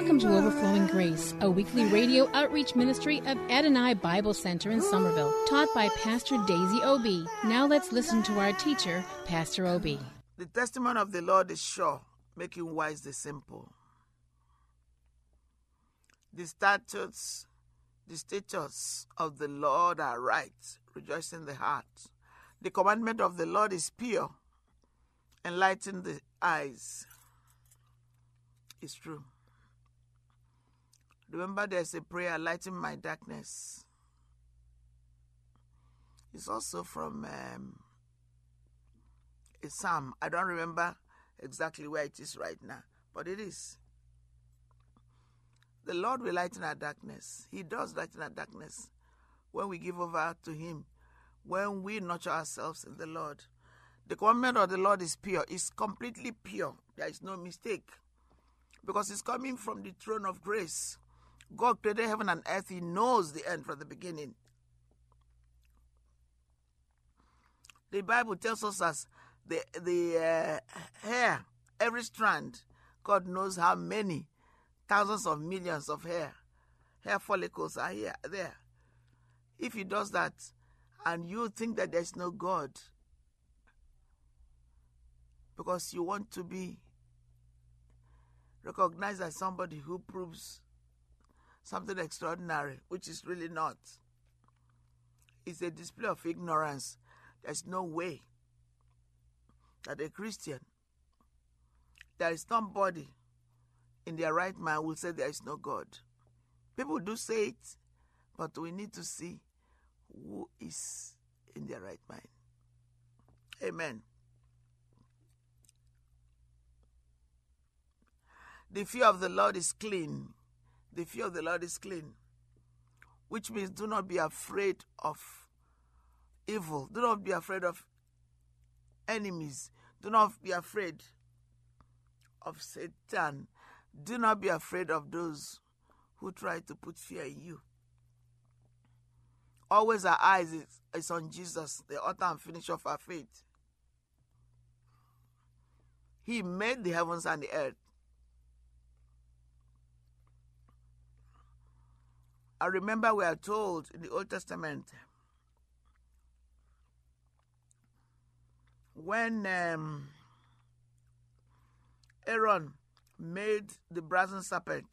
Welcome to Overflowing Grace, a weekly radio outreach ministry of Adonai Bible Center in Somerville, taught by Pastor Daisy Obi. Now let's listen to our teacher, Pastor Obi. The testimony of the Lord is sure, making wise the simple. The statutes, the statutes of the Lord are right, rejoicing the heart. The commandment of the Lord is pure, enlighten the eyes. It's true. Remember, there's a prayer, lighten my darkness. It's also from um, a psalm. I don't remember exactly where it is right now, but it is. The Lord will lighten our darkness. He does lighten our darkness when we give over to Him, when we nurture ourselves in the Lord. The commandment of the Lord is pure, it's completely pure. There is no mistake because it's coming from the throne of grace. God created heaven and earth, He knows the end from the beginning. The Bible tells us as the the uh, hair, every strand, God knows how many thousands of millions of hair, hair follicles are here there. If He does that, and you think that there's no God, because you want to be recognized as somebody who proves something extraordinary, which is really not. It's a display of ignorance. There's no way that a Christian, there is somebody in their right mind will say there is no God. People do say it, but we need to see who is in their right mind. Amen. The fear of the Lord is clean. The fear of the Lord is clean, which means do not be afraid of evil. Do not be afraid of enemies. Do not be afraid of Satan. Do not be afraid of those who try to put fear in you. Always our eyes is, is on Jesus, the author and finisher of our faith. He made the heavens and the earth. I remember we are told in the Old Testament when um, Aaron made the brazen serpent,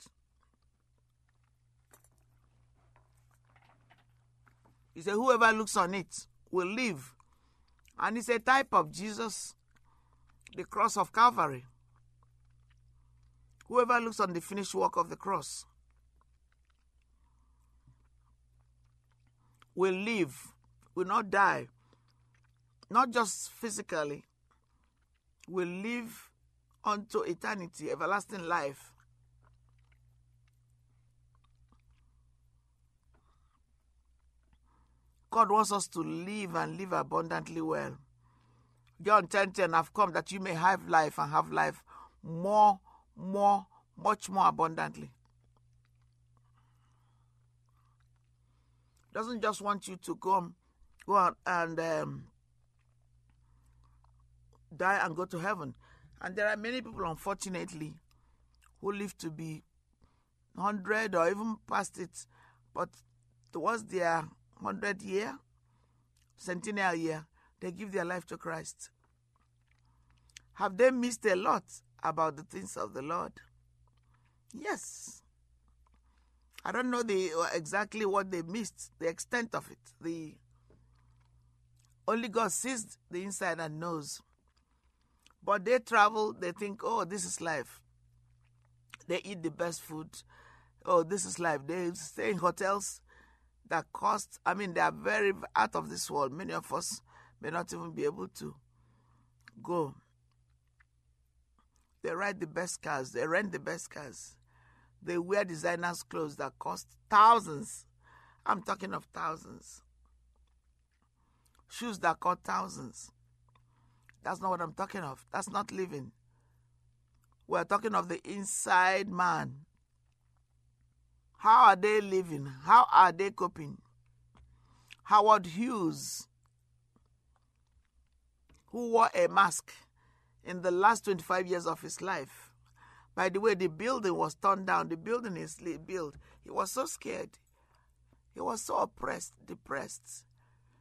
he said, Whoever looks on it will live. And it's a type of Jesus, the cross of Calvary. Whoever looks on the finished work of the cross will live, will not die, not just physically, will live unto eternity, everlasting life. God wants us to live and live abundantly well. John 10 10, I've come that you may have life and have life more, more, much more abundantly. Doesn't just want you to go, go out and um, die and go to heaven. And there are many people, unfortunately, who live to be 100 or even past it, but towards their 100 year, centennial year, they give their life to Christ. Have they missed a lot about the things of the Lord? Yes. I don't know the uh, exactly what they missed, the extent of it. The only God sees the inside and knows. But they travel, they think, oh, this is life. They eat the best food. Oh, this is life. They stay in hotels that cost, I mean, they are very out of this world. Many of us may not even be able to go. They ride the best cars, they rent the best cars. They wear designers' clothes that cost thousands. I'm talking of thousands. Shoes that cost thousands. That's not what I'm talking of. That's not living. We're talking of the inside man. How are they living? How are they coping? Howard Hughes, who wore a mask in the last 25 years of his life, By the way, the building was torn down. The building is built. He was so scared. He was so oppressed, depressed.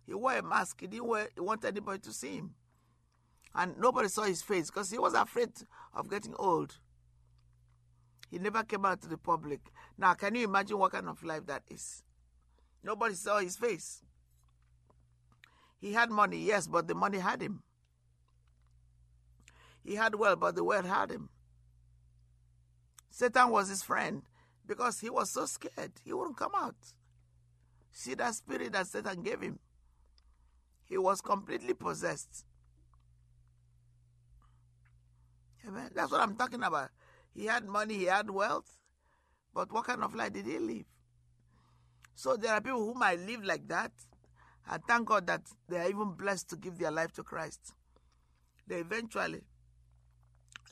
He wore a mask. He didn't wear, he wanted anybody to see him. And nobody saw his face because he was afraid of getting old. He never came out to the public. Now, can you imagine what kind of life that is? Nobody saw his face. He had money, yes, but the money had him. He had wealth, but the wealth had him. Satan was his friend because he was so scared. He wouldn't come out. See that spirit that Satan gave him? He was completely possessed. Amen. That's what I'm talking about. He had money, he had wealth, but what kind of life did he live? So there are people who might live like that, and thank God that they are even blessed to give their life to Christ. They eventually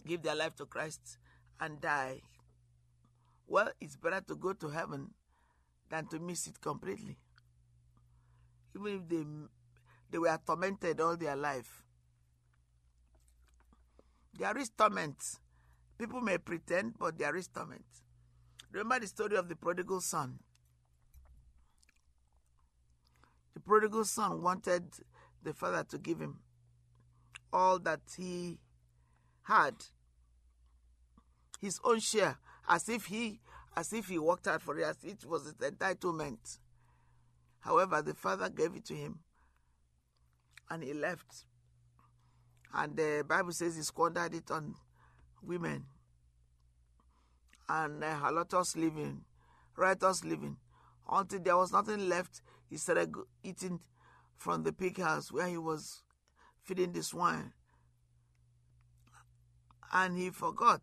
give their life to Christ and die. Well, it's better to go to heaven than to miss it completely. Even if they they were tormented all their life. There is torment. People may pretend, but there is torment. Remember the story of the prodigal son. The prodigal son wanted the father to give him all that he had, his own share, as if he as if he worked hard for it, as it was his entitlement. However, the father gave it to him and he left. And the Bible says he squandered it on women and uh, halotous living, riotous living, until there was nothing left. He started eating from the pig house where he was feeding the swine. And he forgot.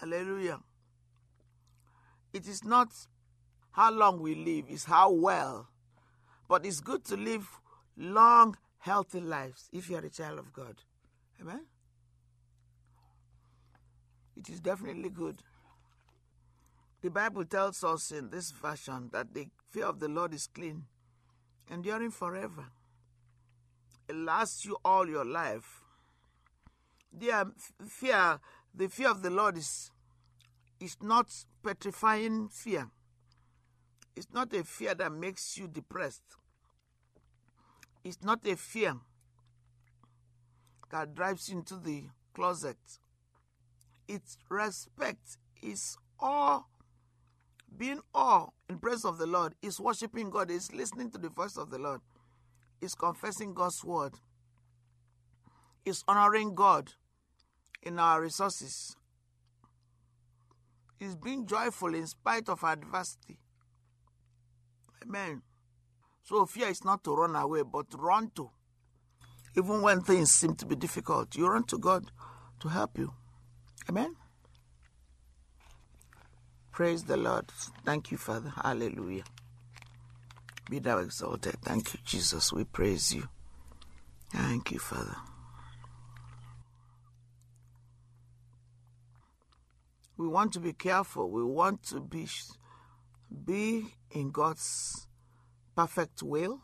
Hallelujah. It is not how long we live, it's how well. But it's good to live long, healthy lives if you are a child of God. Amen? It is definitely good. The Bible tells us in this version that the fear of the Lord is clean, enduring forever. It lasts you all your life. The fear, the fear of the Lord is, is not petrifying fear. It's not a fear that makes you depressed. It's not a fear that drives you into the closet. It's respect, it's awe. Being awe in presence of the Lord is worshiping God, is listening to the voice of the Lord, is confessing God's word, is honoring God in our resources, is being joyful in spite of adversity. Amen. So fear is not to run away, but run to. Even when things seem to be difficult, you run to God to help you. Amen. Praise the Lord. Thank you, Father. Hallelujah. Be thou exalted. Thank you, Jesus. We praise you. Thank you, Father. We want to be careful. We want to be be in God's perfect will.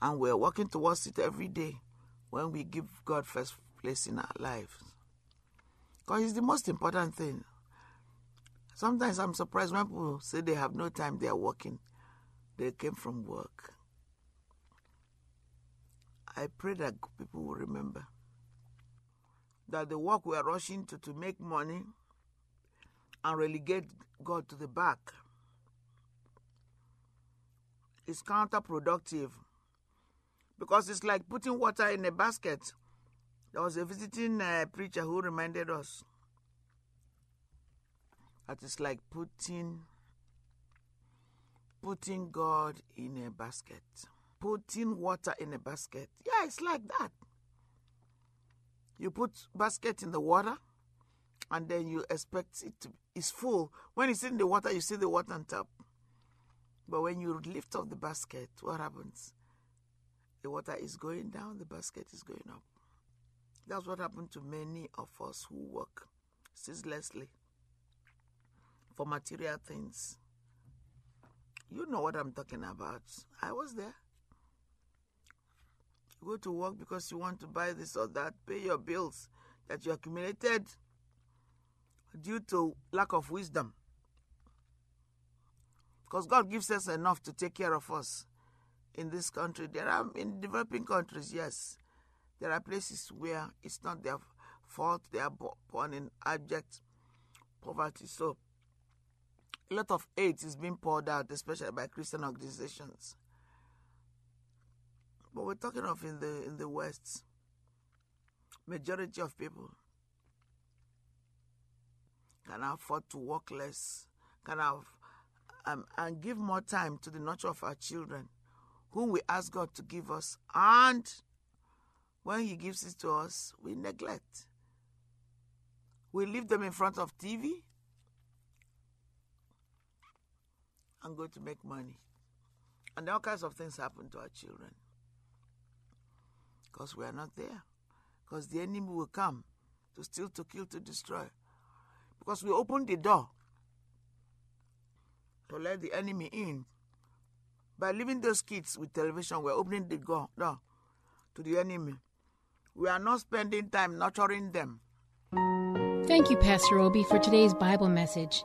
And we're working towards it every day when we give God first place in our lives. Because it's the most important thing. Sometimes I'm surprised when people say they have no time, they are working. They came from work. I pray that people will remember that the work we are rushing to to make money and relegate God to the back is counterproductive because it's like putting water in a basket. There was a visiting uh, preacher who reminded us that it's like putting putting God in a basket, putting water in a basket. Yeah, it's like that. You put basket in the water, and then you expect it to it's full. When it's in the water, you see the water on top. But when you lift up the basket, what happens? The water is going down, the basket is going up. That's what happened to many of us who work ceaselessly for material things. You know what I'm talking about. I was there. You go to work because you want to buy this or that, pay your bills that you accumulated due to lack of wisdom. Because God gives us enough to take care of us in this country. There are in developing countries, yes, there are places where it's not their fault. They are born in abject poverty. So a lot of aid is being poured out, especially by Christian organizations. But we're talking of in the in the West, majority of people can afford to work less, can have um, and give more time to the nurture of our children, whom we ask God to give us, and when He gives it to us, we neglect. We leave them in front of TV and go to make money. And all kinds of things happen to our children because we are not there. Because the enemy will come to steal, to kill, to destroy. Because we open the door to let the enemy in. By leaving those kids with television, we're opening the door to the enemy. We are not spending time nurturing them. Thank you, Pastor Obi, for today's Bible message.